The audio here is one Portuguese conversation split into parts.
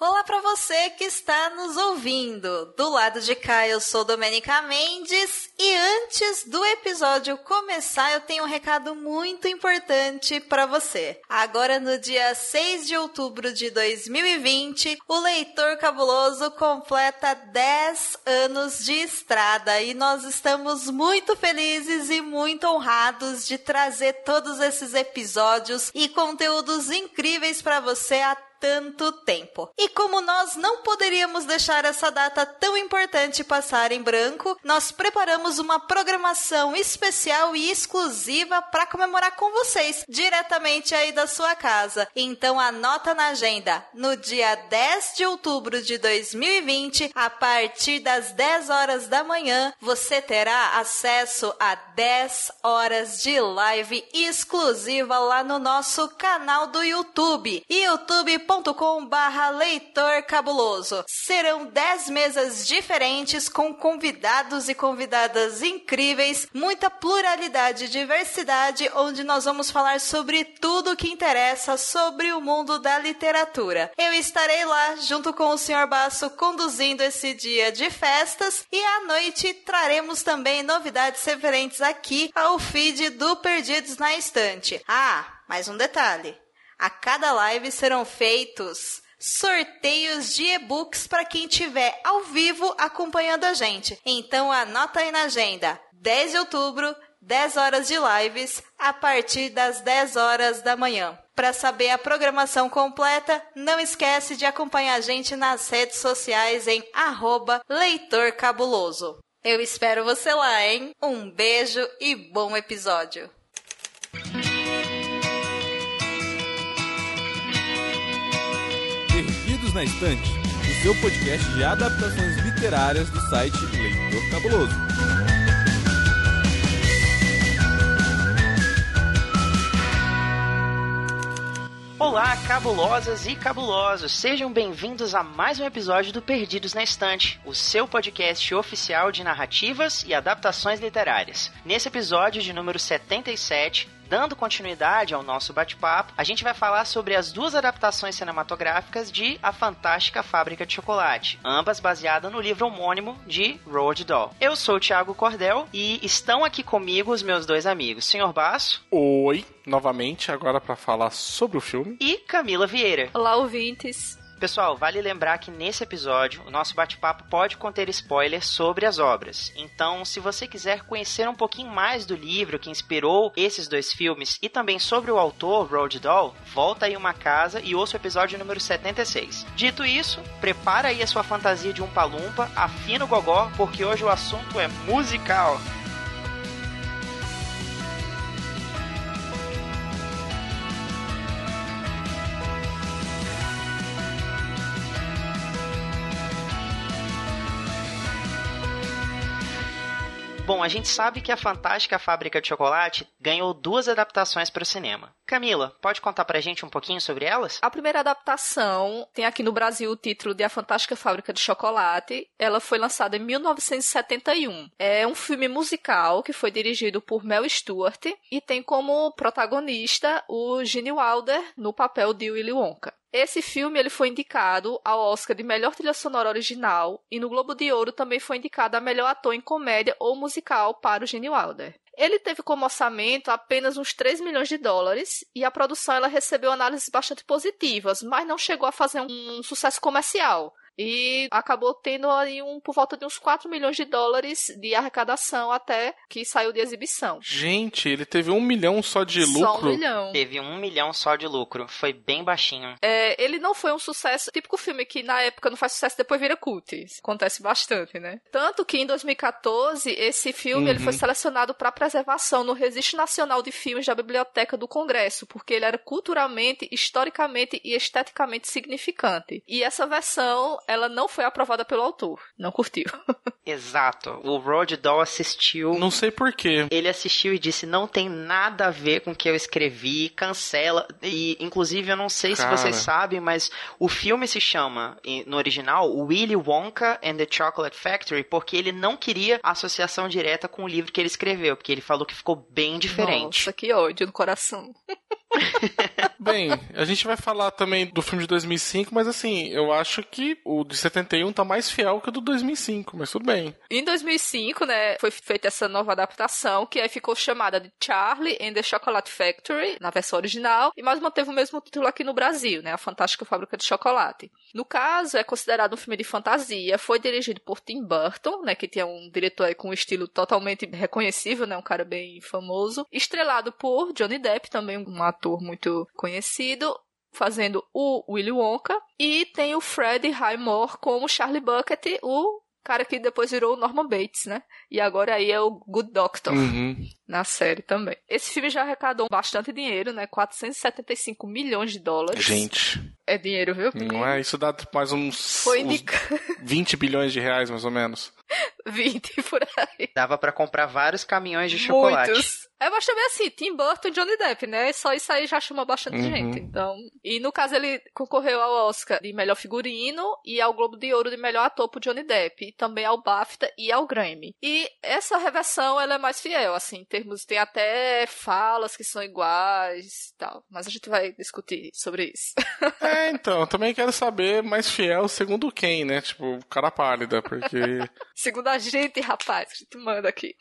Olá para você que está nos ouvindo. Do lado de cá eu sou Domenica Mendes e antes do episódio começar eu tenho um recado muito importante para você. Agora no dia 6 de outubro de 2020, o Leitor Cabuloso completa 10 anos de estrada e nós estamos muito felizes e muito honrados de trazer todos esses episódios e conteúdos incríveis para você até tanto tempo. E como nós não poderíamos deixar essa data tão importante passar em branco, nós preparamos uma programação especial e exclusiva para comemorar com vocês, diretamente aí da sua casa. Então anota na agenda, no dia 10 de outubro de 2020, a partir das 10 horas da manhã, você terá acesso a 10 horas de live exclusiva lá no nosso canal do YouTube, youtube barra leitor cabuloso. Serão 10 mesas diferentes com convidados e convidadas incríveis, muita pluralidade e diversidade, onde nós vamos falar sobre tudo que interessa sobre o mundo da literatura. Eu estarei lá junto com o Sr. Basso conduzindo esse dia de festas e à noite traremos também novidades referentes aqui ao feed do Perdidos na Estante. Ah, mais um detalhe. A cada live serão feitos sorteios de e-books para quem estiver ao vivo acompanhando a gente. Então anota aí na agenda. 10 de outubro, 10 horas de lives a partir das 10 horas da manhã. Para saber a programação completa, não esquece de acompanhar a gente nas redes sociais em arroba Leitor Cabuloso. Eu espero você lá, hein? Um beijo e bom episódio! Na Estante, o seu podcast de adaptações literárias do site Leitor Cabuloso. Olá, cabulosas e cabulosos! Sejam bem-vindos a mais um episódio do Perdidos na Estante, o seu podcast oficial de narrativas e adaptações literárias. Nesse episódio de número 77, dando continuidade ao nosso bate-papo, a gente vai falar sobre as duas adaptações cinematográficas de A Fantástica Fábrica de Chocolate, ambas baseadas no livro homônimo de Roald Dahl. Eu sou o Thiago Cordel e estão aqui comigo os meus dois amigos, Senhor Basso. Oi, novamente, agora para falar sobre o filme. E Camila Vieira. Olá, ouvintes. Pessoal, vale lembrar que nesse episódio o nosso bate-papo pode conter spoilers sobre as obras. Então, se você quiser conhecer um pouquinho mais do livro que inspirou esses dois filmes e também sobre o autor, Roald Dahl, volta aí uma casa e ouça o episódio número 76. Dito isso, prepara aí a sua fantasia de um palumpa, afina o gogó, porque hoje o assunto é musical. Bom, a gente sabe que a Fantástica Fábrica de Chocolate ganhou duas adaptações para o cinema. Camila, pode contar pra gente um pouquinho sobre elas? A primeira adaptação tem aqui no Brasil o título de A Fantástica Fábrica de Chocolate. Ela foi lançada em 1971. É um filme musical que foi dirigido por Mel Stewart e tem como protagonista o Gene Wilder no papel de Willy Wonka. Esse filme ele foi indicado ao Oscar de melhor trilha sonora original e no Globo de Ouro também foi indicado a melhor ator em comédia ou musical para o Gene Wilder. Ele teve como orçamento apenas uns 3 milhões de dólares e a produção ela recebeu análises bastante positivas, mas não chegou a fazer um, sucesso comercial. E acabou tendo aí um por volta de uns 4 milhões de dólares de arrecadação até que saiu de exibição. Gente, ele teve um milhão só de lucro. Só um milhão. Teve um milhão só de lucro. Foi bem baixinho. É, ele não foi um sucesso, típico filme que na época não faz sucesso depois vira cult. Isso acontece bastante, né? Tanto que em 2014 esse filme Uhum. ele foi selecionado para preservação no Registro Nacional de Filmes da Biblioteca do Congresso, porque ele era culturalmente, historicamente e esteticamente significante. E essa versão, ela não foi aprovada pelo autor. Não curtiu. Exato. O Roald Dahl assistiu. Não sei porquê. Ele assistiu e disse: não tem nada a ver com o que eu escrevi, cancela. E, inclusive, eu não sei Cara. se vocês sabem, mas o filme se chama, no original, Willy Wonka and the Chocolate Factory, porque ele não queria associação direta com o livro que ele escreveu, porque ele falou que ficou bem diferente. Nossa, que ódio no coração. Bem, a gente vai falar também do filme de 2005, mas assim, eu acho que o de 71 tá mais fiel que o do 2005, mas tudo bem. Em 2005, né, foi feita essa nova adaptação, que aí ficou chamada de Charlie and the Chocolate Factory, na versão original, e mais manteve o mesmo título aqui no Brasil, né, A Fantástica Fábrica de Chocolate. No caso, é considerado um filme de fantasia, foi dirigido por Tim Burton, né, que tinha um diretor aí com um estilo totalmente reconhecível, né, um cara bem famoso, estrelado por Johnny Depp, também um ator muito conhecido, fazendo o Willy Wonka, e tem o Fred Highmore como Charlie Bucket, o cara que depois virou o Norman Bates, né? E agora aí é o Good Doctor Uhum. na série também. Esse filme já arrecadou bastante dinheiro, né? 475 milhões de dólares. Gente, É dinheiro, viu? não é? Isso dá mais uns, Foi uns indicado 20 bilhões de reais, mais ou menos. 20 por aí. Dava pra comprar vários caminhões de chocolate. Muitos. É, mas também assim, Tim Burton e Johnny Depp, né? Só isso aí já chama bastante Uhum. gente. Então, e no caso ele concorreu ao Oscar de melhor figurino e ao Globo de Ouro de melhor ator pro Johnny Depp, e também ao BAFTA e ao Grammy. E essa reversão ela é mais fiel, assim, em termos tem até falas que são iguais e tal, mas a gente vai discutir sobre isso. É, então, eu também quero saber mais fiel segundo quem, né? Tipo, cara pálida, porque Segundo a gente, rapaz, a gente manda aqui.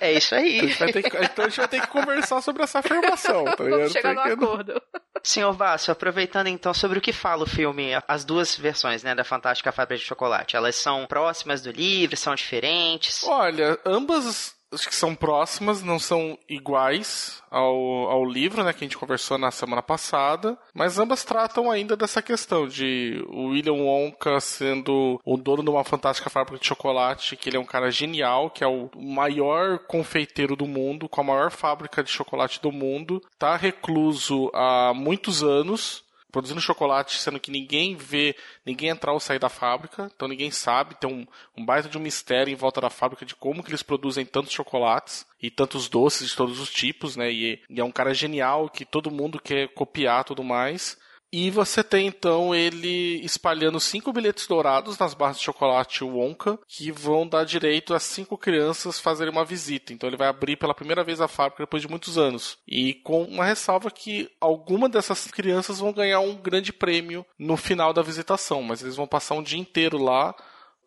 É isso a aí. gente vai ter que, então a gente vai ter que conversar sobre essa afirmação, tá? Vamos chegar no acordo. Senhor Vácio, aproveitando então sobre o que fala o filme, as duas versões, né, da Fantástica Fábrica de Chocolate, elas são próximas do livro, são diferentes? Olha, ambas acho que são próximas, não são iguais ao, ao livro, né, que a gente conversou na semana passada, mas ambas tratam ainda dessa questão de o William Wonka sendo o dono de uma fantástica fábrica de chocolate, que ele é um cara genial, que é o maior confeiteiro do mundo, com a maior fábrica de chocolate do mundo, tá recluso há muitos anos, produzindo chocolate, sendo que ninguém vê, ninguém entrar ou sair da fábrica, então ninguém sabe, tem um, um baita de um mistério em volta da fábrica de como que eles produzem tantos chocolates e tantos doces de todos os tipos, né? E, e é um cara genial que todo mundo quer copiar tudo mais. E você tem então ele espalhando cinco bilhetes dourados nas barras de chocolate Wonka, que vão dar direito a cinco crianças fazerem uma visita. Então ele vai abrir pela primeira vez a fábrica depois de muitos anos. E com uma ressalva que alguma dessas crianças vão ganhar um grande prêmio no final da visitação, mas eles vão passar um dia inteiro lá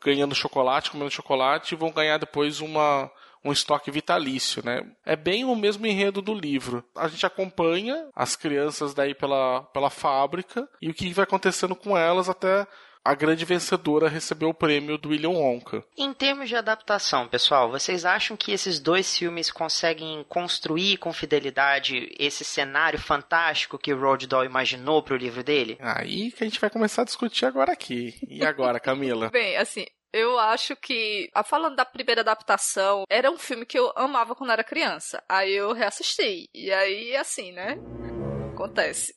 ganhando chocolate, comendo chocolate e vão ganhar depois uma um estoque vitalício, né? É bem o mesmo enredo do livro. A gente acompanha as crianças daí pela, pela fábrica e o que vai acontecendo com elas até a grande vencedora receber o prêmio do William Wonka. Em termos de adaptação, pessoal, vocês acham que esses dois filmes conseguem construir com fidelidade esse cenário fantástico que o Roald Dahl imaginou para o livro dele? Aí que a gente vai começar a discutir agora aqui. E agora, Camila? Bem, assim, eu acho que, ah, falando da primeira adaptação, era um filme que eu amava quando era criança. Aí eu reassisti. E aí, assim, né? Acontece.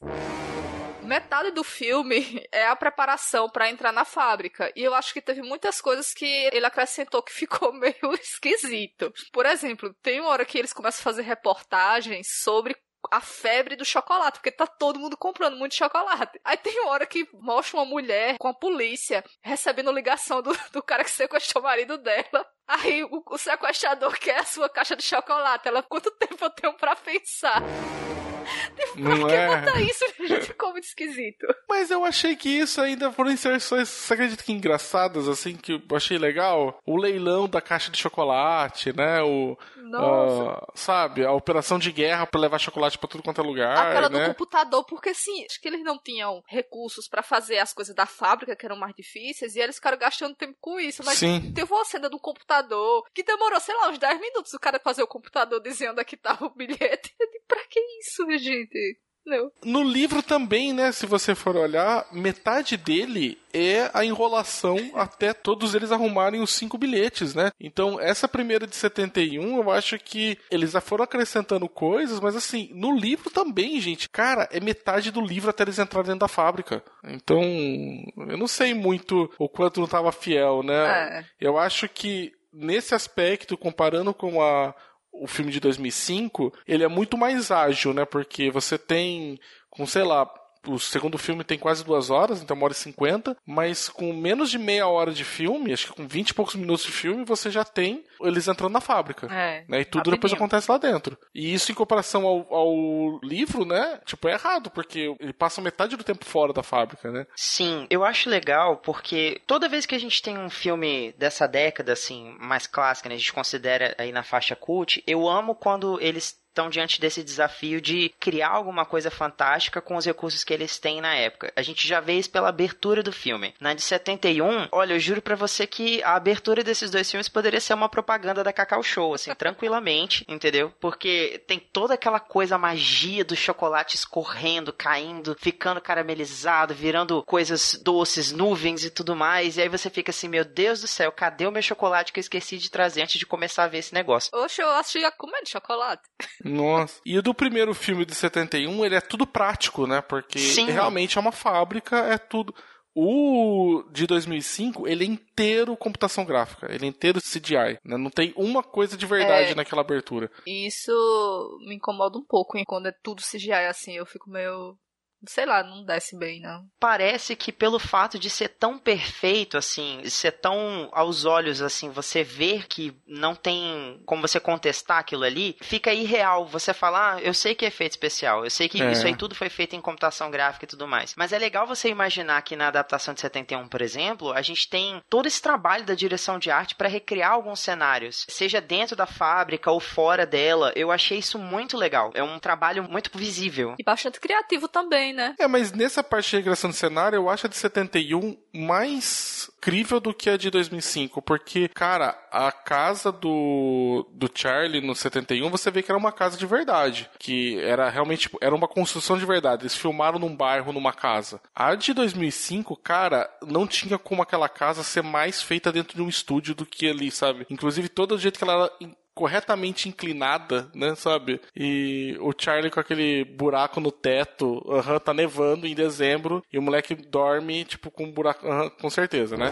Metade do filme é a preparação pra entrar na fábrica. E eu acho que teve muitas coisas que ele acrescentou que ficou meio esquisito. Por exemplo, tem uma hora que eles começam a fazer reportagens sobre a febre do chocolate, porque tá todo mundo comprando muito chocolate. Aí tem uma hora que mostra uma mulher com a polícia recebendo ligação do, do cara que sequestrou o marido dela. Aí o, o sequestrador quer a sua caixa de chocolate. Ela, quanto tempo eu tenho pra pensar? Não Por que é? botar isso? Gente, ficou muito esquisito. Mas eu achei que isso ainda foram inserções, você acredita que engraçadas, assim, que eu achei legal? O leilão da caixa de chocolate, né? O, Nossa. ah, sabe, a operação de guerra pra levar chocolate pra tudo quanto é lugar, Aquela do né? computador, porque assim, acho que eles não tinham recursos pra fazer as coisas da fábrica, que eram mais difíceis, e eles ficaram gastando tempo com isso. Mas Sim. teve uma cena do computador que demorou, sei lá, uns 10 minutos o cara fazer o computador dizendo que tava o bilhete. Eu digo, pra que isso, gente? Não. No livro também, né, se você for olhar, metade dele é a enrolação até todos eles arrumarem os cinco bilhetes, né? Então, essa primeira de 71, eu acho que eles já foram acrescentando coisas, mas assim, no livro também, gente, cara, é metade do livro até eles entrarem dentro da fábrica. Então, eu não sei muito o quanto não estava fiel, né? É. Eu acho que nesse aspecto, comparando com a o filme de 2005, ele é muito mais ágil, né? Porque você tem, com sei lá, O segundo filme tem quase duas horas, então uma hora e cinquenta, mas com menos de meia hora de filme, acho que com vinte e poucos minutos de filme, você já tem eles entrando na fábrica. É, né? E tudo rapidinho. depois acontece lá dentro. E isso em comparação ao, ao livro, né? Tipo, é errado, porque ele passa metade do tempo fora da fábrica, né? Sim, eu acho legal porque toda vez que a gente tem um filme dessa década, assim, mais clássica, né, a gente considera aí na faixa cult, eu amo quando eles estão diante desse desafio de criar alguma coisa fantástica com os recursos que eles têm na época. A gente já vê isso pela abertura do filme. Na de 71, olha, eu juro pra você que a abertura desses dois filmes poderia ser uma propaganda da Cacau Show, assim, tranquilamente, entendeu? Porque tem toda aquela coisa, magia do chocolate escorrendo, caindo, ficando caramelizado, virando coisas doces, nuvens e tudo mais. E aí você fica assim, meu Deus do céu, cadê o meu chocolate que eu esqueci de trazer antes de começar a ver esse negócio? Oxe, eu achei a comer de chocolate. Nossa. E o do primeiro filme de 71, ele é tudo prático, né? Porque Sim. realmente é uma fábrica, é tudo. O de 2005, ele é inteiro computação gráfica, ele é inteiro CGI, né? Não tem uma coisa de verdade É. naquela abertura. E isso me incomoda um pouco, hein? Quando é tudo CGI assim, eu fico meio. Sei lá, não desce bem, não. parece que pelo fato de ser tão perfeito assim, de ser tão aos olhos assim, você ver que não tem como você contestar aquilo ali, fica irreal. Você fala, ah, eu sei que é efeito especial, eu sei que É. isso aí tudo foi feito em computação gráfica e tudo mais. Mas é legal você imaginar que na adaptação de 71, por exemplo, a gente tem todo esse trabalho da direção de arte para recriar alguns cenários, seja dentro da fábrica ou fora dela. Eu achei isso muito legal. É um trabalho muito visível. E bastante criativo também, né? É, mas nessa parte de regressão de cenário, eu acho a de 71 mais crível do que a de 2005, porque, cara, a casa do, do Charlie no 71, você vê que era uma casa de verdade, que era realmente, tipo, era uma construção de verdade, eles filmaram num bairro, numa casa. A de 2005, cara, não tinha como aquela casa ser mais feita dentro de um estúdio do que ali, sabe? Inclusive, todo o jeito que ela era corretamente inclinada, né, sabe? E o Charlie com aquele buraco no teto, aham, tá nevando em dezembro, e o moleque dorme, tipo, com um buraco, aham, com certeza, né?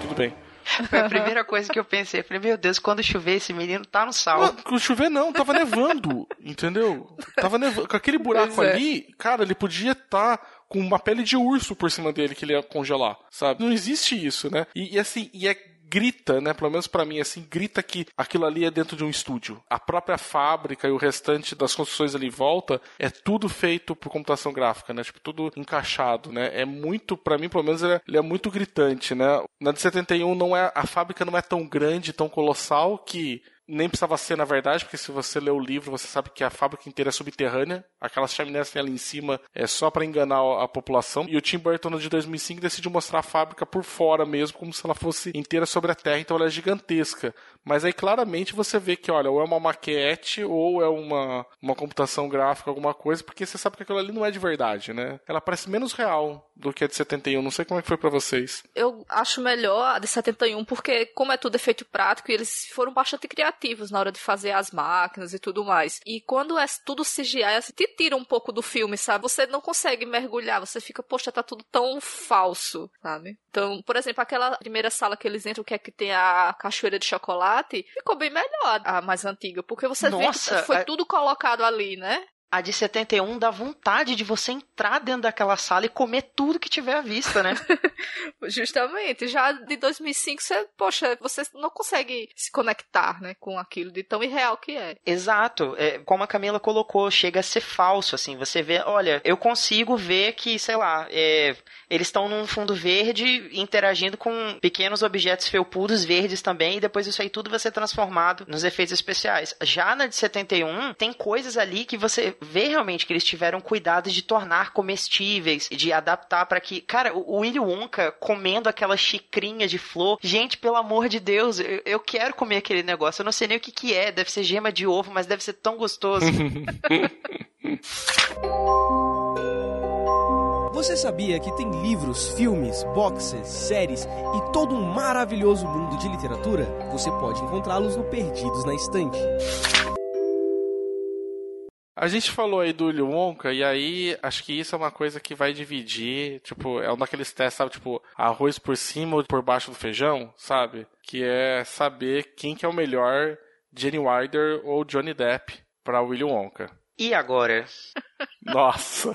Tudo bem. Foi a primeira coisa que eu pensei. Falei, meu Deus, quando chover, esse menino tá no sal. Não, chover não, tava nevando, entendeu? Tava nevando. Com aquele buraco é. ali, cara, ele podia estar com uma pele de urso por cima dele que ele ia congelar, sabe? Não existe isso, né? E, e assim, e é grita, né, pelo menos pra mim assim, grita que aquilo ali é dentro de um estúdio. A própria fábrica e o restante das construções ali em volta é tudo feito por computação gráfica, né? Tipo, tudo encaixado, né? É muito, pra mim, pelo menos ele é, ele é muito gritante, né? Na de 71 não é a fábrica não é tão grande, tão colossal que nem precisava ser, na verdade, porque se você ler o livro, você sabe que a fábrica inteira é subterrânea. Aquelas chaminés que tem ali em cima é só para enganar a população. E o Tim Burton, de 2005, decidiu mostrar a fábrica por fora mesmo, como se ela fosse inteira sobre a terra. Então ela é gigantesca. Mas aí claramente você vê que, olha, ou é uma maquete ou é uma, uma computação gráfica, alguma coisa, porque você sabe que aquilo ali não é de verdade, né? Ela parece menos real do que a de 71. Não sei como é que foi para vocês. Eu acho melhor a de 71, porque como é tudo efeito prático, eles foram bastante criativos na hora de fazer as máquinas e tudo mais. E quando é tudo CGI, assim, te tira um pouco do filme, sabe? Você não consegue mergulhar, você fica, poxa, tá tudo tão falso, sabe? Então, por exemplo, aquela primeira sala que eles entram, que é que tem a cachoeira de chocolate, ficou bem melhor a mais antiga, porque você Nossa, vê que foi é- tudo colocado ali, né? A de 71 dá vontade de você entrar dentro daquela sala e comer tudo que tiver à vista, né? Justamente. Já de 2005, você, poxa, você não consegue se conectar, né, com aquilo de tão irreal que é. Exato. É, como a Camila colocou, chega a ser falso, assim. Você vê, olha, eu consigo ver que, sei lá, é, eles estão num fundo verde interagindo com pequenos objetos felpudos verdes também, e depois isso aí tudo vai ser transformado nos efeitos especiais. Já na de 71, tem coisas ali que você vê realmente que eles tiveram cuidado de tornar comestíveis, de adaptar para que. Cara, o Willy Wonka comendo aquela xicrinha de flor. Gente, pelo amor de Deus, eu, eu quero comer aquele negócio. Eu não sei nem o que, que é. Deve ser gema de ovo, mas deve ser tão gostoso. Você sabia que tem livros, filmes, boxes, séries e todo um maravilhoso mundo de literatura? Você pode encontrá-los no Perdidos na Estante. A gente falou aí do Willy Wonka, e aí acho que isso é uma coisa que vai dividir, tipo, é um daqueles testes, sabe, tipo, arroz por cima ou por baixo do feijão, sabe? Que é saber quem que é o melhor, Jenny Wilder ou Johnny Depp pra Willy Wonka. E agora? Nossa.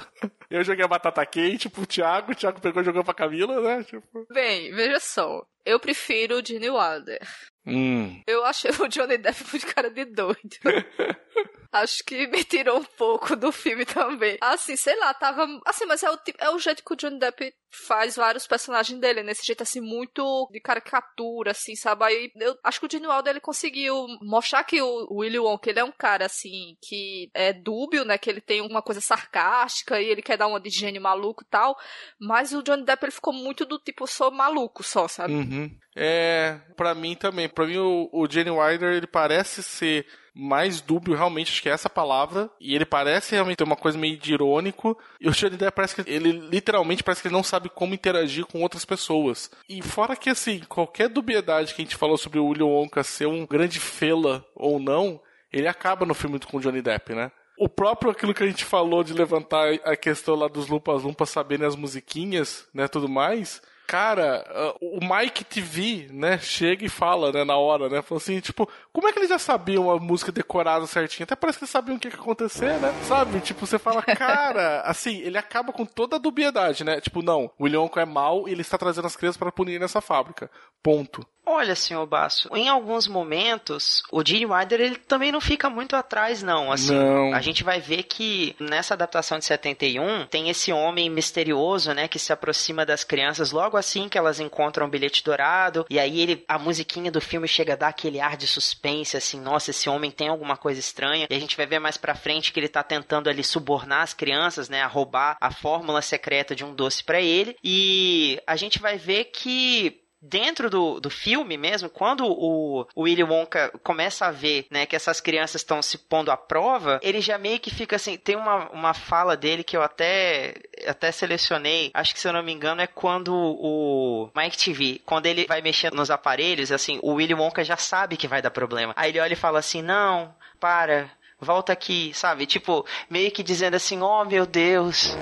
Eu joguei a batata quente pro Thiago, o Thiago pegou e jogou pra Camila, né? Tipo... Bem, veja só. Eu prefiro o Gene Wilder. Hum. Eu achei o Johnny Depp muito cara de doido. Acho que me tirou um pouco do filme também. Assim, sei lá, tava. Assim, mas é o, é o jeito que o Johnny Depp faz vários personagens dele, nesse jeito assim, muito de caricatura, assim, sabe? Aí eu acho que o Gene Wilder ele conseguiu mostrar que o Willy Wonka ele é um cara assim que é dúbio, né? Que ele tem uma coisa sarcástica e ele quer dar uma de gênio maluco e tal. Mas o Johnny Depp ele ficou muito do tipo, sou maluco só, sabe? Uhum. É, para mim também. Para mim o, o Gene Wilder ele parece ser mais dúbio, realmente, acho que é essa palavra. E ele parece realmente ter uma coisa meio de irônico. E o Johnny Depp parece que ele literalmente parece que ele não sabe como interagir com outras pessoas. E fora que, assim, qualquer dubiedade que a gente falou sobre o William Wonka ser um grande fela ou não, ele acaba no filme com o Johnny Depp, né? O próprio aquilo que a gente falou de levantar a questão lá dos Lumpas Lumpas saberem as musiquinhas, né, tudo mais cara, ah, o Mike TV, né, chega e fala, né, na hora, né, falou assim, tipo, como é que eles já sabiam a música decorada certinho? Até parece que eles sabiam o que ia acontecer, né, sabe? Tipo, você fala, cara, assim, ele acaba com toda a dubiedade, né, tipo, não, o William é mal e ele está trazendo as crianças para punir nessa fábrica, ponto. Olha, senhor Basso, em alguns momentos, o Gene Wilder ele também não fica muito atrás, não. Assim, não. a gente vai ver que nessa adaptação de 71 tem esse homem misterioso, né, que se aproxima das crianças logo assim que elas encontram o bilhete dourado, e aí ele, a musiquinha do filme chega a dar aquele ar de suspense, assim, nossa, esse homem tem alguma coisa estranha, e a gente vai ver mais pra frente que ele tá tentando ali subornar as crianças, né, a roubar a fórmula secreta de um doce para ele, e a gente vai ver que dentro do, do filme mesmo, quando o, o Willy Wonka começa a ver, né, que essas crianças estão se pondo à prova, ele já meio que fica assim, tem uma, uma fala dele que eu até até selecionei, acho que se eu não me engano é quando o Mike TV, quando ele vai mexendo nos aparelhos, assim, o Willy Wonka já sabe que vai dar problema. Aí ele olha e fala assim: "Não, para, volta aqui", sabe? Tipo, meio que dizendo assim: "Oh, meu Deus".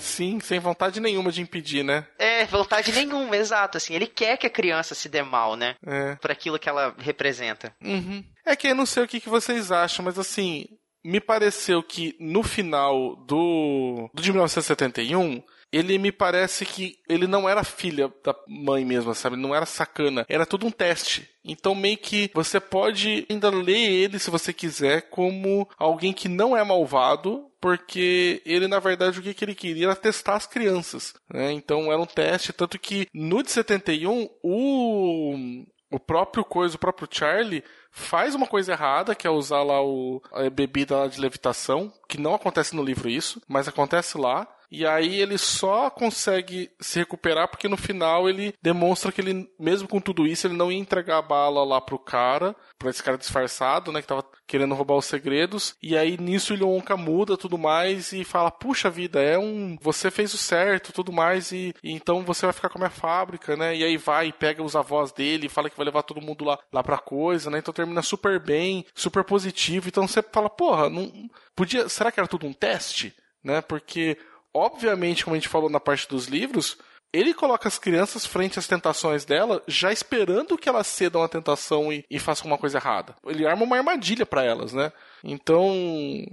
Sim, sem vontade nenhuma de impedir, né? É, vontade nenhuma, exato. Assim, ele quer que a criança se dê mal, né? É. Por aquilo que ela representa. Uhum. É que eu não sei o que, que vocês acham, mas assim, me pareceu que no final do, do de 1971 ele me parece que ele não era filha da mãe mesmo, sabe? Não era sacana. Era tudo um teste. Então, meio que você pode ainda ler ele, se você quiser, como alguém que não é malvado, porque ele, na verdade, o que, que ele queria era testar as crianças. Né? Então, era um teste. Tanto que no de 71, o, o próprio coisa, o próprio Charlie, faz uma coisa errada, que é usar lá o, a bebida de levitação, que não acontece no livro isso, mas acontece lá. E aí ele só consegue se recuperar porque no final ele demonstra que ele, mesmo com tudo isso, ele não ia entregar a bala lá pro cara, pra esse cara disfarçado, né, que tava querendo roubar os segredos. E aí nisso ele Wonka muda tudo mais e fala: "Puxa vida, é um, você fez o certo, tudo mais e, e, então você vai ficar com a minha fábrica, né?" E aí vai e pega os avós dele, fala que vai levar todo mundo lá lá pra coisa, né? Então termina super bem, super positivo. Então você fala: "Porra, não podia, será que era tudo um teste?" Né? Porque obviamente, como a gente falou na parte dos livros, ele coloca as crianças frente às tentações dela, já esperando que elas cedam a tentação e, e façam uma coisa errada. Ele arma uma armadilha para elas, né? Então,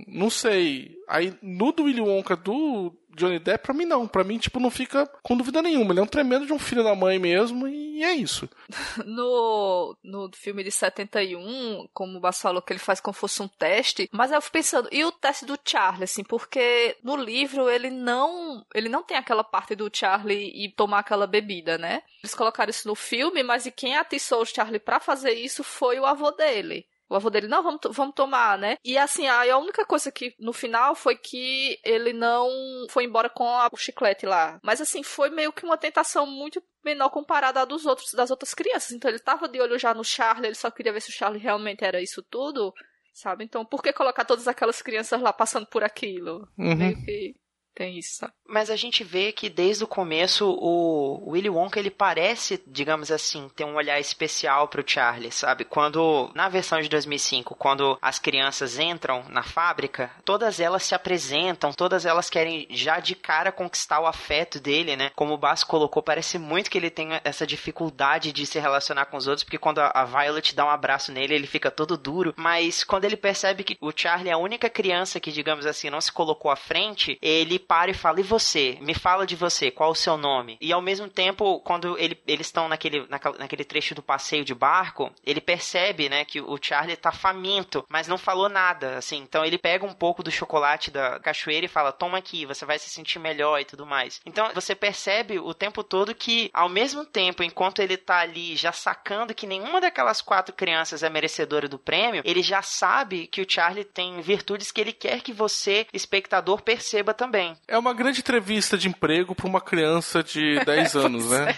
não sei. Aí, no do Willy Wonka do Johnny Depp, pra mim não. Pra mim, tipo, não fica com dúvida nenhuma. Ele é um tremendo de um filho da mãe mesmo e é isso. No, no filme de 71, como o Bass falou, que ele faz como fosse um teste, mas eu fico pensando, e o teste do Charlie, assim, porque no livro ele não, ele não tem aquela parte do Charlie e tomar aquela bebida, né? Eles colocaram isso no filme, mas e quem atiçou o Charlie para fazer isso foi o avô dele. O avô dele, não, vamos, vamos tomar, né? E assim, aí a única coisa que no final foi que ele não foi embora com a, o chiclete lá. Mas assim, foi meio que uma tentação muito menor comparada à dos outros, das outras crianças. Então ele tava de olho já no Charlie, ele só queria ver se o Charlie realmente era isso tudo, sabe? Então por que colocar todas aquelas crianças lá passando por aquilo? Uhum. Meio que tem isso, sabe? Mas a gente vê que desde o começo o Willy Wonka ele parece, digamos assim, ter um olhar especial pro Charlie, sabe? Quando na versão de 2005, quando as crianças entram na fábrica, todas elas se apresentam, todas elas querem já de cara conquistar o afeto dele, né? Como o Basso colocou, parece muito que ele tem essa dificuldade de se relacionar com os outros, porque quando a Violet dá um abraço nele, ele fica todo duro, mas quando ele percebe que o Charlie é a única criança que, digamos assim, não se colocou à frente, ele para e fala: "E você? Me fala de você, qual o seu nome?". E ao mesmo tempo, quando ele, eles estão naquele, naquele trecho do passeio de barco, ele percebe, né, que o Charlie tá faminto, mas não falou nada, assim. Então ele pega um pouco do chocolate da cachoeira e fala: "Toma aqui, você vai se sentir melhor" e tudo mais. Então você percebe o tempo todo que ao mesmo tempo, enquanto ele tá ali já sacando que nenhuma daquelas quatro crianças é merecedora do prêmio, ele já sabe que o Charlie tem virtudes que ele quer que você, espectador, perceba também. É uma grande entrevista de emprego para uma criança de 10 anos, né?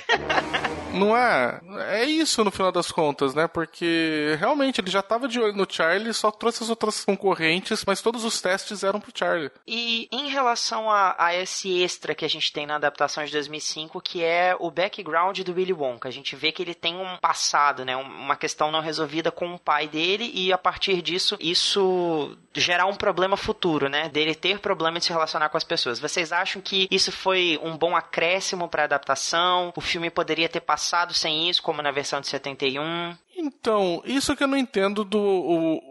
Não é? É isso no final das contas, né? Porque realmente ele já tava de olho no Charlie, só trouxe as outras concorrentes, mas todos os testes eram pro Charlie. E em relação a, a esse extra que a gente tem na adaptação de 2005, que é o background do Willy Wonka, a gente vê que ele tem um passado, né? Uma questão não resolvida com o pai dele e a partir disso, isso gerar um problema futuro, né? Dele ter problema de se relacionar com as pessoas. Vocês acham que isso foi um bom acréscimo para adaptação? O filme poderia ter passado sem isso, como na versão de 71? Então, isso que eu não entendo do o,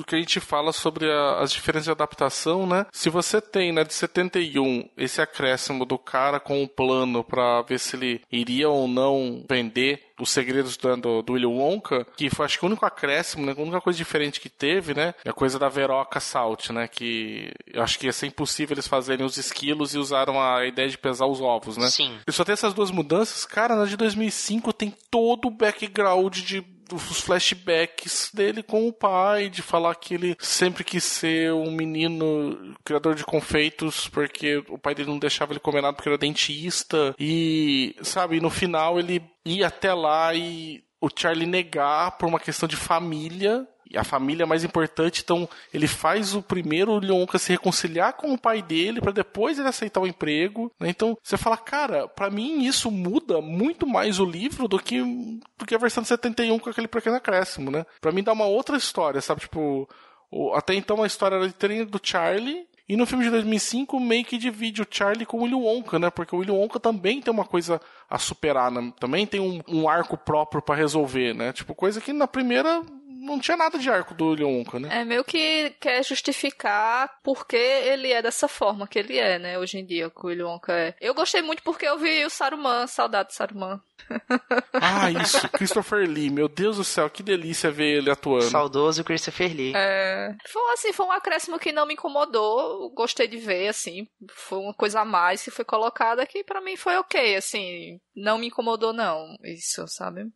o que a gente fala sobre a, as diferenças de adaptação, né? Se você tem na de 71 esse acréscimo do cara com um plano para ver se ele iria ou não vender os segredos do, do, do Willy Wonka, que foi acho que o único acréscimo, né? a única coisa diferente que teve, né? É a coisa da Veroca Salt, né? Que eu acho que ia ser impossível eles fazerem os esquilos e usaram a ideia de pesar os ovos, né? Sim. E só tem essas duas mudanças. Cara, na de 2005 tem todo o background de os flashbacks dele com o pai, de falar que ele sempre quis ser um menino criador de confeitos, porque o pai dele não deixava ele comer nada porque era dentista. E, sabe, no final ele ia até lá e o Charlie negar por uma questão de família a família é mais importante, então ele faz o primeiro Leonca se reconciliar com o pai dele para depois ele aceitar o emprego. Né? Então você fala, cara, para mim isso muda muito mais o livro do que, do que a versão de 71 com aquele pequeno acréscimo, né? Para mim dá uma outra história, sabe? Tipo, até então a história era de do Charlie e no filme de 2005 meio que divide o Charlie com o Willy Wonka, né? Porque o Willy Wonka também tem uma coisa a superar, né? também tem um, um arco próprio para resolver, né? Tipo, coisa que na primeira não tinha nada de arco do Leonca, né? É meio que quer justificar porque ele é dessa forma que ele é, né? Hoje em dia, que o Leonca é. Eu gostei muito porque eu vi o Saruman, saudade do Saruman. ah, isso, Christopher Lee, meu Deus do céu, que delícia ver ele atuando. Saudoso Christopher Lee. É, foi assim, foi um acréscimo que não me incomodou, gostei de ver, assim, foi uma coisa a mais que foi colocada que para mim foi ok, assim, não me incomodou não, isso, sabe?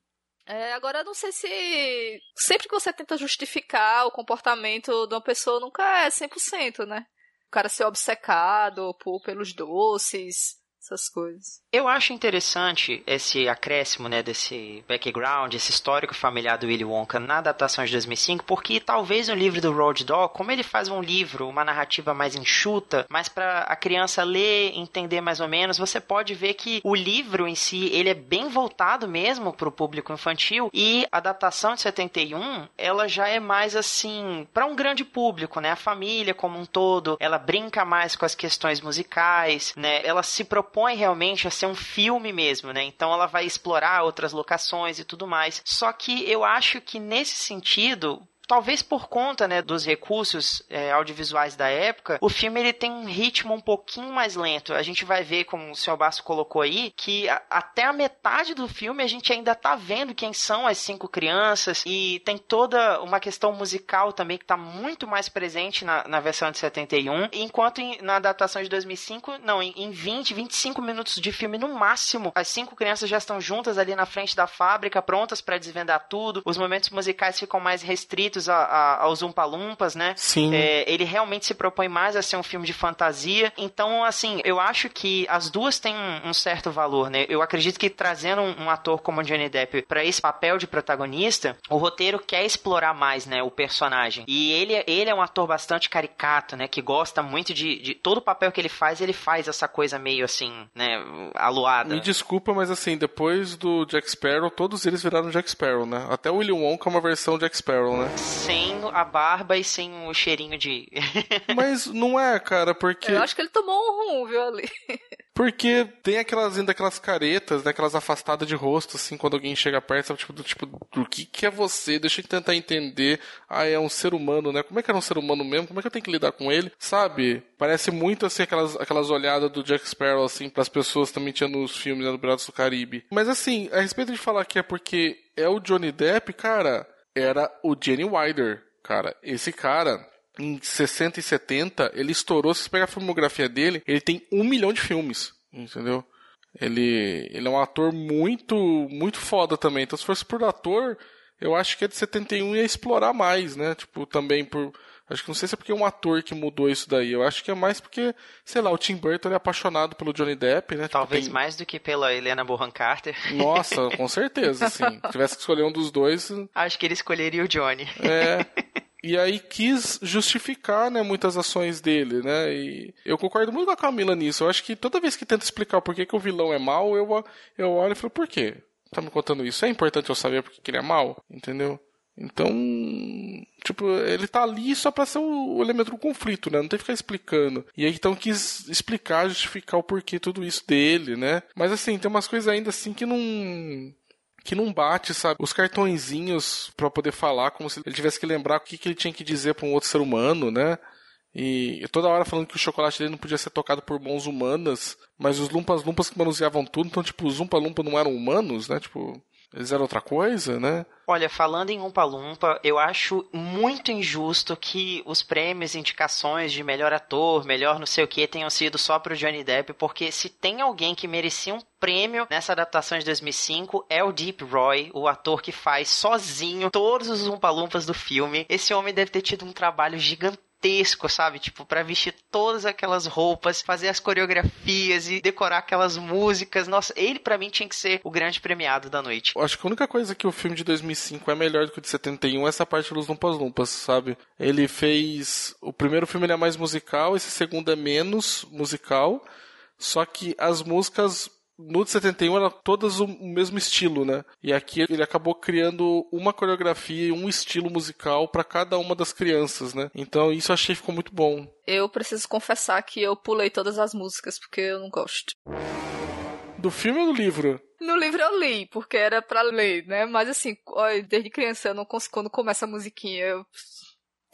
É, agora, não sei se. Sempre que você tenta justificar o comportamento de uma pessoa, nunca é 100%, né? O cara ser obcecado por, pelos doces, essas coisas. Eu acho interessante esse acréscimo, né, desse background, esse histórico familiar do Willy Wonka na adaptação de 2005, porque talvez no livro do Road Dog, como ele faz um livro, uma narrativa mais enxuta, mas para a criança ler, entender mais ou menos, você pode ver que o livro em si, ele é bem voltado mesmo para o público infantil e a adaptação de 71, ela já é mais assim, para um grande público, né? A família como um todo, ela brinca mais com as questões musicais, né? Ela se propõe realmente a ser um filme mesmo, né? Então ela vai explorar outras locações e tudo mais. Só que eu acho que nesse sentido, talvez por conta né, dos recursos é, audiovisuais da época, o filme ele tem um ritmo um pouquinho mais lento. A gente vai ver, como o senhor Basso colocou aí, que a, até a metade do filme a gente ainda tá vendo quem são as cinco crianças. E tem toda uma questão musical também que tá muito mais presente na, na versão de 71, enquanto em, na adaptação de 2005, não, em, em 20, 25 minutos de filme no máximo, as cinco crianças já estão juntas ali na frente da fábrica, prontas para desvendar tudo, os momentos musicais ficam mais restritos feitos a, a, aos Umpalumpas, né? Sim. É, ele realmente se propõe mais a ser um filme de fantasia. Então, assim, eu acho que as duas têm um, um certo valor, né? Eu acredito que trazendo um, um ator como Johnny Depp para esse papel de protagonista, o roteiro quer explorar mais, né, o personagem. E ele, ele é um ator bastante caricato, né, que gosta muito de, de todo o papel que ele faz, ele faz essa coisa meio assim, né, aluada. Me desculpa, mas assim, depois do Jack Sparrow, todos eles viraram Jack Sparrow, né? Até o William Wonka é uma versão Jack Sparrow, né? Sem a barba e sem o cheirinho de. mas não é, cara, porque. Eu acho que ele tomou um rum, viu, ali. Porque tem aquelas ainda aquelas caretas, né, aquelas afastadas de rosto, assim, quando alguém chega perto, sabe, tipo, do tipo, do que que é você? Deixa eu tentar entender. Ah, é um ser humano, né? Como é que era um ser humano mesmo? Como é que eu tenho que lidar com ele? Sabe? Parece muito, assim, aquelas, aquelas olhadas do Jack Sparrow, assim, pras pessoas também tinha nos filmes né, do Piratas do Caribe. Mas, assim, a respeito de falar que é porque é o Johnny Depp, cara, era o Jenny Wilder. Cara, esse cara, em 60 e 70, ele estourou. Se você pegar a filmografia dele, ele tem um milhão de filmes, entendeu? Ele, ele é um ator muito, muito foda também. Então, se fosse por ator, eu acho que é de 71 ia explorar mais, né? Tipo, também por. Acho que não sei se é porque é um ator que mudou isso daí. Eu acho que é mais porque, sei lá, o Tim Burton é apaixonado pelo Johnny Depp, né? Talvez tipo, tem... mais do que pela Helena Bonham Carter. Nossa, com certeza, sim. Se tivesse que escolher um dos dois. Acho que ele escolheria o Johnny. É. E aí quis justificar, né, muitas ações dele, né? E eu concordo muito com a Camila nisso. Eu acho que toda vez que tenta explicar por que, que o vilão é mal, eu, eu olho e falo, por quê? Tá me contando isso? É importante eu saber por que, que ele é mal, entendeu? Então, tipo, ele tá ali só pra ser o, elemento do conflito, né? Não tem que ficar explicando. E aí, então, quis explicar, justificar o porquê tudo isso dele, né? Mas, assim, tem umas coisas ainda assim que não que não bate, sabe? Os cartõezinhos para poder falar, como se ele tivesse que lembrar o que, que ele tinha que dizer para um outro ser humano, né? E toda hora falando que o chocolate dele não podia ser tocado por mãos humanas, mas os lumpas lumpas que manuseavam tudo, então, tipo, os umpa lumpa não eram humanos, né? Tipo, eles eram outra coisa, né? Olha, falando em Umpa Lumpa, eu acho muito injusto que os prêmios indicações de melhor ator, melhor não sei o que, tenham sido só pro Johnny Depp, porque se tem alguém que merecia um prêmio nessa adaptação de 2005 é o Deep Roy, o ator que faz sozinho todos os Umpa Lumpas do filme. Esse homem deve ter tido um trabalho gigantesco gigantesco, sabe? Tipo, para vestir todas aquelas roupas, fazer as coreografias e decorar aquelas músicas. Nossa, ele para mim tinha que ser o grande premiado da noite. Acho que a única coisa que o filme de 2005 é melhor do que o de 71 é essa parte dos Lumpas Lumpas, sabe? Ele fez. O primeiro filme é mais musical, esse segundo é menos musical. Só que as músicas no de 71 eram todas o mesmo estilo, né? E aqui ele acabou criando uma coreografia e um estilo musical para cada uma das crianças, né? Então isso eu achei ficou muito bom. Eu preciso confessar que eu pulei todas as músicas porque eu não gosto. Do filme ou do livro? No livro eu li, porque era para ler, né? Mas assim, desde criança eu não consigo, quando começa a musiquinha, eu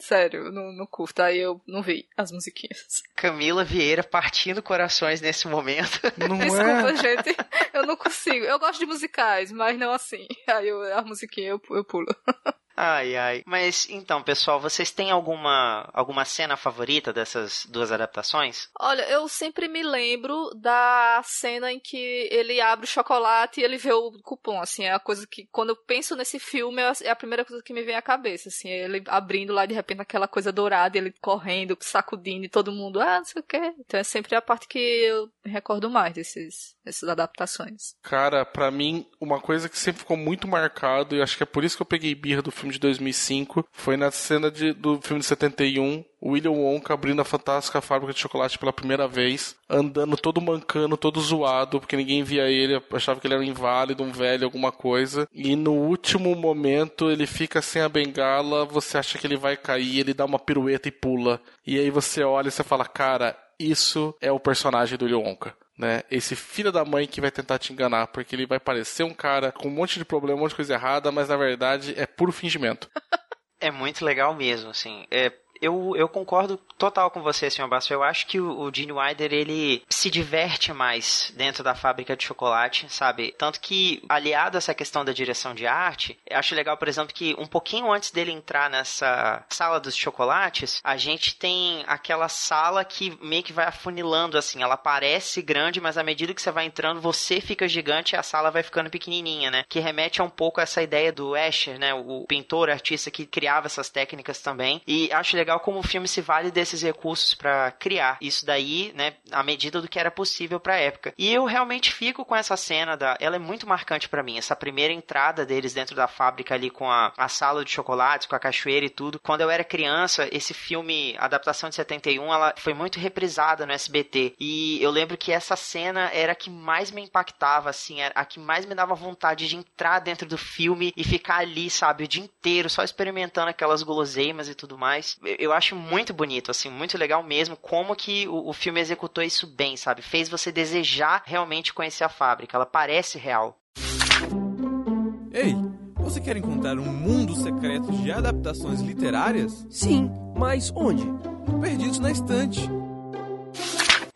Sério, não, não curto. Aí eu não vi as musiquinhas. Camila Vieira partindo corações nesse momento. Não Desculpa, é? gente. Eu não consigo. Eu gosto de musicais, mas não assim. Aí eu, a musiquinha eu, eu pulo. Ai, ai. Mas então, pessoal, vocês têm alguma alguma cena favorita dessas duas adaptações? Olha, eu sempre me lembro da cena em que ele abre o chocolate e ele vê o cupom, assim, é a coisa que quando eu penso nesse filme é a primeira coisa que me vem à cabeça, assim, ele abrindo lá de repente aquela coisa dourada, ele correndo, sacudindo e todo mundo, ah, não sei o quê. Então é sempre a parte que eu recordo mais desses dessas adaptações. Cara, para mim, uma coisa que sempre ficou muito marcado, e acho que é por isso que eu peguei birra do filme de 2005, foi na cena de, do filme de 71, o William Wonka abrindo a fantástica fábrica de chocolate pela primeira vez, andando todo mancando, todo zoado, porque ninguém via ele, achava que ele era um inválido, um velho, alguma coisa. E no último momento ele fica sem a bengala, você acha que ele vai cair, ele dá uma pirueta e pula. E aí você olha e você fala, cara, isso é o personagem do William Wonka né? Esse filho da mãe que vai tentar te enganar, porque ele vai parecer um cara com um monte de problema, um monte de coisa errada, mas na verdade é puro fingimento. é muito legal mesmo, assim. É, Eu, eu concordo total com você, senhor Basso. Eu acho que o, o Gene Wilder, ele se diverte mais dentro da fábrica de chocolate, sabe? Tanto que, aliado a essa questão da direção de arte, acho legal, por exemplo, que um pouquinho antes dele entrar nessa sala dos chocolates, a gente tem aquela sala que meio que vai afunilando, assim. Ela parece grande, mas à medida que você vai entrando, você fica gigante e a sala vai ficando pequenininha, né? Que remete a um pouco a essa ideia do Escher, né? O pintor, artista que criava essas técnicas também. E acho legal como o filme se vale desses recursos para criar isso daí, né? À medida do que era possível para a época. E eu realmente fico com essa cena da, ela é muito marcante para mim. Essa primeira entrada deles dentro da fábrica ali com a, a sala de chocolates, com a cachoeira e tudo. Quando eu era criança, esse filme, adaptação de 71, ela foi muito reprisada no SBT. E eu lembro que essa cena era a que mais me impactava, assim, era a que mais me dava vontade de entrar dentro do filme e ficar ali, sabe, o dia inteiro só experimentando aquelas guloseimas e tudo mais. Eu acho muito bonito, assim, muito legal mesmo como que o, o filme executou isso bem, sabe? Fez você desejar realmente conhecer a fábrica. Ela parece real. Ei, você quer encontrar um mundo secreto de adaptações literárias? Sim, mas onde? Perdidos na estante.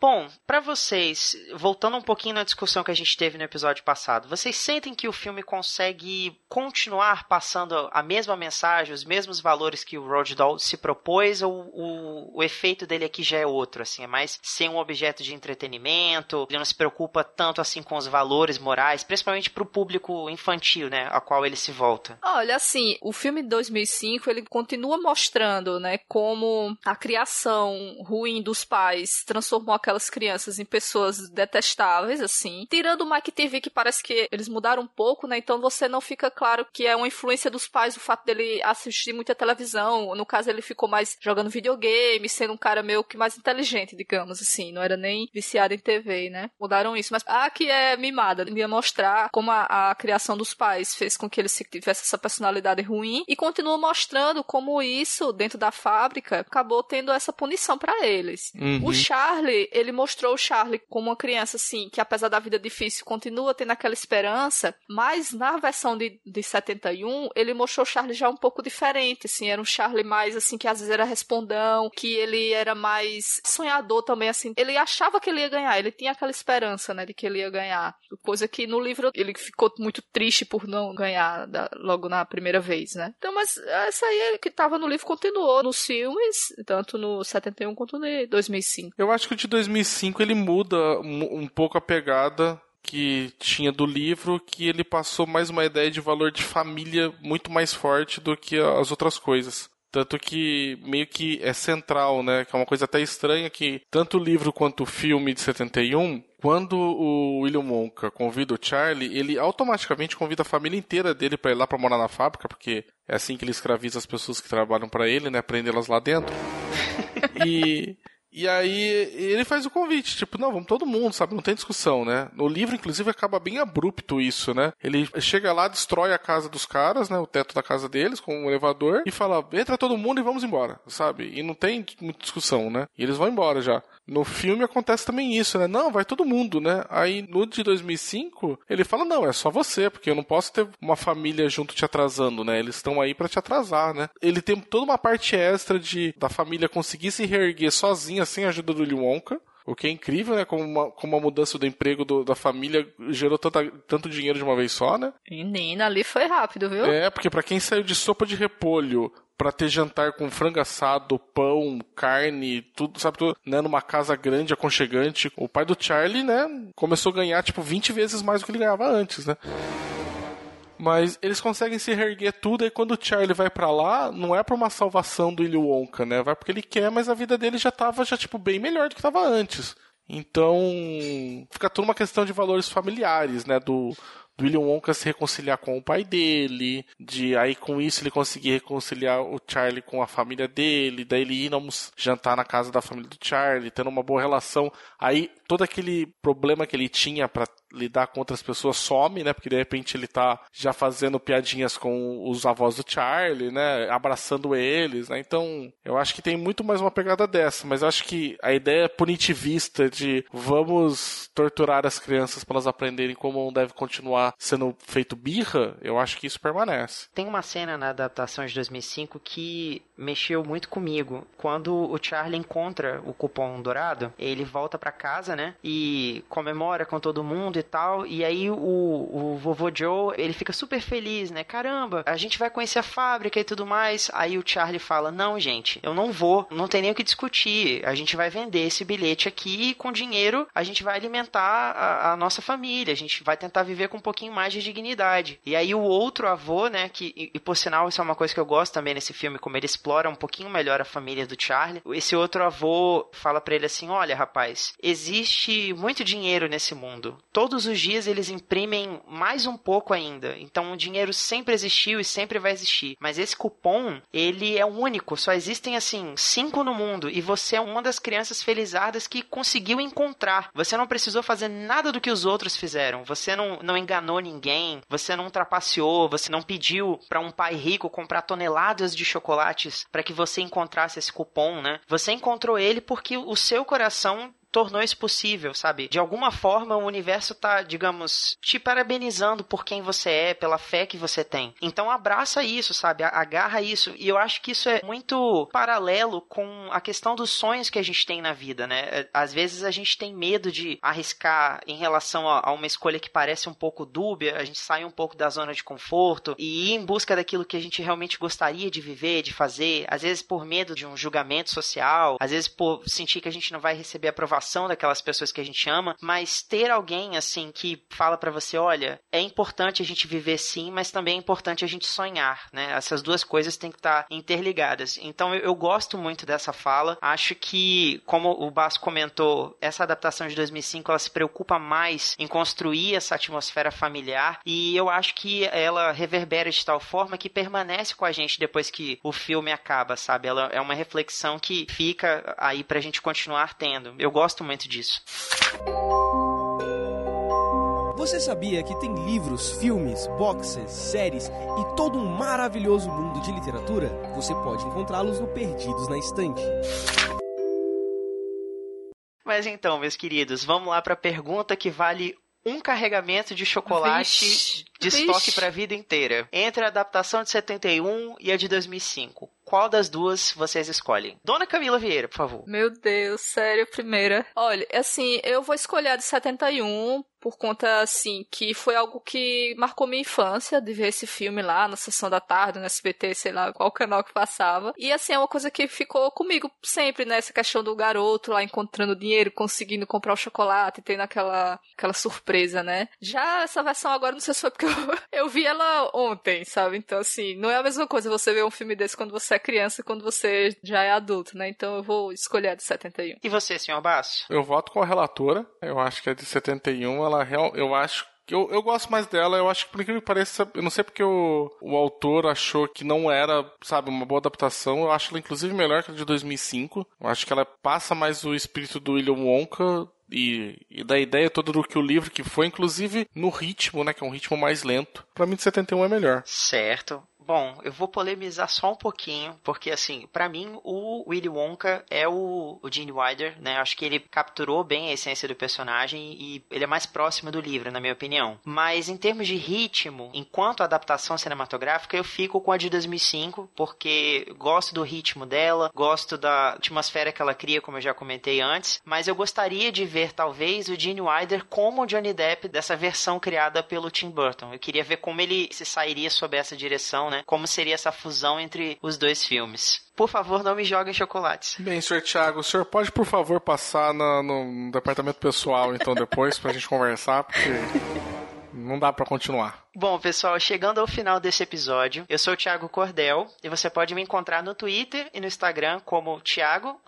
Bom, para vocês, voltando um pouquinho na discussão que a gente teve no episódio passado, vocês sentem que o filme consegue continuar passando a mesma mensagem, os mesmos valores que o Roald Dahl se propôs, ou o, o efeito dele aqui já é outro, assim, é mais ser um objeto de entretenimento, ele não se preocupa tanto assim com os valores morais, principalmente para o público infantil, né, a qual ele se volta? Olha, assim, o filme de 2005, ele continua mostrando, né, como a criação ruim dos pais transformou aquela aquelas crianças em pessoas detestáveis, assim. Tirando o Mike TV, que parece que eles mudaram um pouco, né? Então você não fica claro que é uma influência dos pais o fato dele assistir muita televisão. No caso, ele ficou mais jogando videogame, sendo um cara meio que mais inteligente, digamos assim. Não era nem viciado em TV, né? Mudaram isso. Mas a que é mimada, ia mostrar como a, a criação dos pais fez com que ele tivesse essa personalidade ruim e continua mostrando como isso, dentro da fábrica, acabou tendo essa punição para eles. Uhum. O Charlie, ele mostrou o Charlie como uma criança, assim, que apesar da vida difícil, continua tendo aquela esperança, mas na versão de, de 71, ele mostrou o Charlie já um pouco diferente, assim, era um Charlie mais, assim, que às vezes era respondão, que ele era mais sonhador também, assim, ele achava que ele ia ganhar, ele tinha aquela esperança, né, de que ele ia ganhar, coisa que no livro ele ficou muito triste por não ganhar da, logo na primeira vez, né. Então, mas essa aí que tava no livro continuou nos filmes, tanto no 71 quanto no 2005. Eu acho que o de 2005 ele muda um pouco a pegada que tinha do livro, que ele passou mais uma ideia de valor de família muito mais forte do que as outras coisas. Tanto que meio que é central, né? Que é uma coisa até estranha que tanto o livro quanto o filme de 71, quando o William Wonka convida o Charlie, ele automaticamente convida a família inteira dele para ir lá para morar na fábrica, porque é assim que ele escraviza as pessoas que trabalham para ele, né? Prendê-las lá dentro. e e aí ele faz o convite, tipo, não, vamos todo mundo, sabe? Não tem discussão, né? No livro, inclusive, acaba bem abrupto isso, né? Ele chega lá, destrói a casa dos caras, né? O teto da casa deles com um elevador e fala, entra todo mundo e vamos embora, sabe? E não tem muita discussão, né? E eles vão embora já. No filme acontece também isso, né? Não, vai todo mundo, né? Aí no de 2005, ele fala: "Não, é só você, porque eu não posso ter uma família junto te atrasando, né? Eles estão aí para te atrasar, né?" Ele tem toda uma parte extra de da família conseguir se reerguer sozinha sem a ajuda do Willy Wonka. O que é incrível, né? Como uma, como uma mudança do emprego do, da família gerou tanta, tanto dinheiro de uma vez só, né? Menina, ali foi rápido, viu? É, porque para quem saiu de sopa de repolho para ter jantar com frango assado, pão, carne, tudo, sabe, tudo, né, numa casa grande, aconchegante. O pai do Charlie, né, começou a ganhar, tipo, 20 vezes mais do que ele ganhava antes, né. Mas eles conseguem se reerguer tudo, e quando o Charlie vai para lá, não é pra uma salvação do Willy Wonka, né? Vai porque ele quer, mas a vida dele já tava, já, tipo, bem melhor do que tava antes. Então, fica tudo uma questão de valores familiares, né? Do, do William Wonka se reconciliar com o pai dele, de aí com isso ele conseguir reconciliar o Charlie com a família dele, daí ele ir jantar na casa da família do Charlie, tendo uma boa relação. Aí todo aquele problema que ele tinha para lidar com outras pessoas some, né? Porque de repente ele tá já fazendo piadinhas com os avós do Charlie, né? Abraçando eles, né? Então, eu acho que tem muito mais uma pegada dessa, mas eu acho que a ideia punitivista de vamos torturar as crianças para elas aprenderem como não deve continuar sendo feito birra, eu acho que isso permanece. Tem uma cena na adaptação de 2005 que mexeu muito comigo. Quando o Charlie encontra o cupom dourado, ele volta para casa, né? E comemora com todo mundo e tal. E aí o, o vovô Joe, ele fica super feliz, né? Caramba, a gente vai conhecer a fábrica e tudo mais. Aí o Charlie fala: Não, gente, eu não vou, não tem nem o que discutir. A gente vai vender esse bilhete aqui e com dinheiro a gente vai alimentar a, a nossa família. A gente vai tentar viver com um pouquinho mais de dignidade. E aí o outro avô, né? Que, e, e por sinal, isso é uma coisa que eu gosto também nesse filme, como ele explora um pouquinho melhor a família do Charlie. Esse outro avô fala para ele assim: Olha, rapaz, existe muito dinheiro nesse mundo. Todos os dias eles imprimem mais um pouco ainda. Então o dinheiro sempre existiu e sempre vai existir. Mas esse cupom, ele é único. Só existem assim cinco no mundo e você é uma das crianças felizardas que conseguiu encontrar. Você não precisou fazer nada do que os outros fizeram. Você não, não enganou ninguém. Você não trapaceou. Você não pediu para um pai rico comprar toneladas de chocolates para que você encontrasse esse cupom, né? Você encontrou ele porque o seu coração tornou isso possível, sabe? De alguma forma, o universo tá, digamos, te parabenizando por quem você é, pela fé que você tem. Então abraça isso, sabe? Agarra isso. E eu acho que isso é muito paralelo com a questão dos sonhos que a gente tem na vida, né? É, às vezes a gente tem medo de arriscar em relação a, uma escolha que parece um pouco dúbia, a gente sai um pouco da zona de conforto e ir em busca daquilo que a gente realmente gostaria de viver, de fazer, às vezes por medo de um julgamento social, às vezes por sentir que a gente não vai receber aprovação daquelas pessoas que a gente ama, mas ter alguém assim que fala para você, olha, é importante a gente viver sim, mas também é importante a gente sonhar, né? Essas duas coisas têm que estar tá interligadas. Então eu, eu gosto muito dessa fala. Acho que, como o Basso comentou, essa adaptação de 2005 ela se preocupa mais em construir essa atmosfera familiar e eu acho que ela reverbera de tal forma que permanece com a gente depois que o filme acaba, sabe? Ela é uma reflexão que fica aí pra gente continuar tendo. Eu gosto gosto muito disso. Você sabia que tem livros, filmes, boxes, séries e todo um maravilhoso mundo de literatura? Você pode encontrá-los no Perdidos na Estante. Mas então, meus queridos, vamos lá para a pergunta que vale um carregamento de chocolate Vixe. de estoque para a vida inteira. Entre a adaptação de 71 e a de 2005. Qual das duas vocês escolhem? Dona Camila Vieira, por favor. Meu Deus, sério, primeira. Olha, assim, eu vou escolher a de 71 por conta, assim, que foi algo que marcou minha infância, de ver esse filme lá na sessão da tarde, no SBT, sei lá, qual canal que passava. E, assim, é uma coisa que ficou comigo sempre, né? Essa questão do garoto lá encontrando dinheiro, conseguindo comprar o chocolate, tendo aquela, aquela surpresa, né? Já essa versão agora, não sei se foi porque eu, eu vi ela ontem, sabe? Então, assim, não é a mesma coisa você ver um filme desse quando você é criança quando você já é adulto, né? Então eu vou escolher a de 71. E você, senhor Basso? Eu voto com a relatora. Eu acho que a de 71, ela real, eu acho eu, eu gosto mais dela, eu acho que por que me pareça, eu não sei porque o, o autor achou que não era, sabe, uma boa adaptação, eu acho ela inclusive melhor que a de 2005. Eu acho que ela passa mais o espírito do William Wonka e, e, da ideia toda do que o livro que foi, inclusive no ritmo, né, que é um ritmo mais lento. Para mim de 71 é melhor. Certo. Bom, eu vou polemizar só um pouquinho, porque assim, para mim o Willy Wonka é o, o Gene Wilder, né? Acho que ele capturou bem a essência do personagem e ele é mais próximo do livro, na minha opinião. Mas em termos de ritmo, enquanto adaptação cinematográfica, eu fico com a de 2005, porque gosto do ritmo dela, gosto da atmosfera que ela cria, como eu já comentei antes, mas eu gostaria de ver talvez o Gene Wilder como o Johnny Depp dessa versão criada pelo Tim Burton. Eu queria ver como ele se sairia sob essa direção, né? Né? Como seria essa fusão entre os dois filmes. Por favor, não me joguem chocolates. Bem, senhor Thiago, o senhor pode, por favor, passar no departamento pessoal, então, depois, pra gente conversar, porque não dá para continuar. Bom, pessoal, chegando ao final desse episódio, eu sou o Thiago Cordel e você pode me encontrar no Twitter e no Instagram como Thiago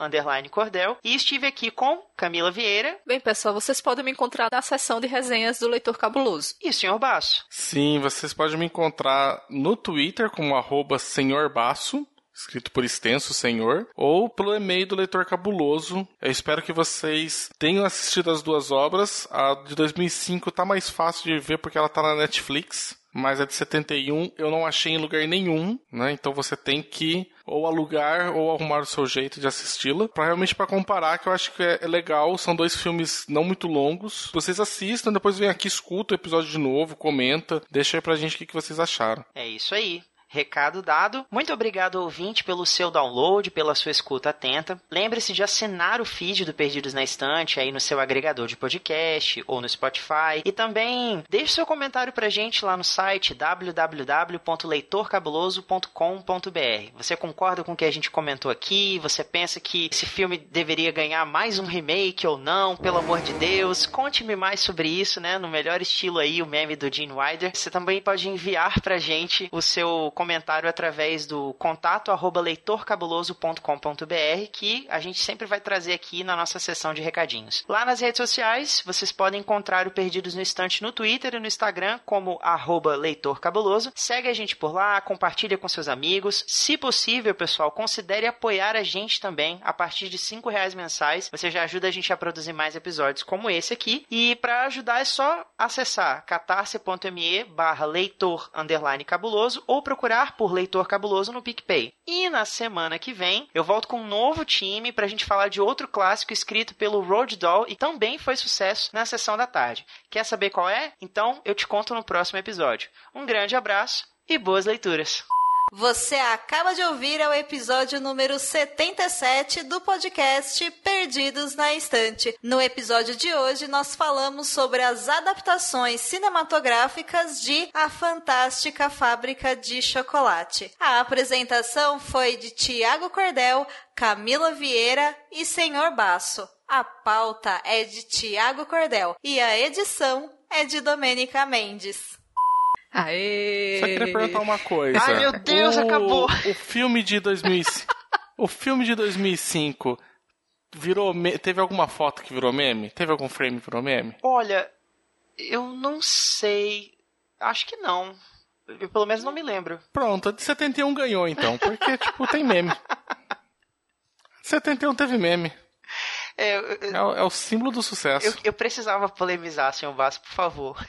Cordel e estive aqui com Camila Vieira. Bem, pessoal, vocês podem me encontrar na seção de resenhas do Leitor Cabuloso. E o Senhor Baço? Sim, vocês podem me encontrar no Twitter como arroba Senhor Baço escrito por extenso senhor, ou pelo e-mail do leitor cabuloso. Eu espero que vocês tenham assistido as duas obras. A de 2005 tá mais fácil de ver porque ela tá na Netflix. Mas a de 71 eu não achei em lugar nenhum, né? Então você tem que ou alugar ou arrumar o seu jeito de assisti-la, para realmente para comparar, que eu acho que é, é, legal, são dois filmes não muito longos. Vocês assistam, depois vem aqui, escuta o episódio de novo, comenta, deixa aí pra gente o que, que vocês acharam. É isso aí. Recado dado. Muito obrigado, ouvinte, pelo seu download, pela sua escuta atenta. Lembre-se de assinar o feed do Perdidos na Estante aí no seu agregador de podcast ou no Spotify. E também deixe seu comentário pra gente lá no site www.leitorcabuloso.com.br. Você concorda com o que a gente comentou aqui? Você pensa que esse filme deveria ganhar mais um remake ou não? Pelo amor de Deus, conte-me mais sobre isso, né? No melhor estilo aí, o meme do Gene Wilder. Você também pode enviar pra gente o seu comentário através do contato arroba leitorcabuloso.com.br que a gente sempre vai trazer aqui na nossa sessão de recadinhos. Lá nas redes sociais, vocês podem encontrar o Perdidos no Estante no Twitter e no Instagram como arroba leitorcabuloso. Segue a gente por lá, compartilha com seus amigos. Se possível, pessoal, considere apoiar a gente também a partir de cinco reais mensais. Você já ajuda a gente a produzir mais episódios como esse aqui. E para ajudar é só acessar catarse.me barra leitor cabuloso ou procurar por Leitor Cabuloso no PicPay. E na semana que vem eu volto com um novo time pra gente falar de outro clássico escrito pelo Road Doll e também foi sucesso na sessão da tarde. Quer saber qual é? Então eu te conto no próximo episódio. Um grande abraço e boas leituras! Você acaba de ouvir o episódio número 77 do podcast Perdidos na Estante. No episódio de hoje, nós falamos sobre as adaptações cinematográficas de A Fantástica Fábrica de Chocolate. A apresentação foi de Tiago Cordel, Camila Vieira e Senhor Baço. A pauta é de Tiago Cordel e a edição é de Domênica Mendes. Aê! Só queria perguntar uma coisa. Ai, meu Deus, o, acabou. O filme de 2005. o filme de 2005 virou me... teve alguma foto que virou meme? Teve algum frame que virou meme? Olha, eu não sei. Acho que não. Eu pelo menos não me lembro. Pronto, a de 71 ganhou então, porque tipo tem meme. 71 teve meme. É, eu, eu- É, o- é o símbolo do sucesso. eu, eu precisava polemizar, senhor Basso, por favor.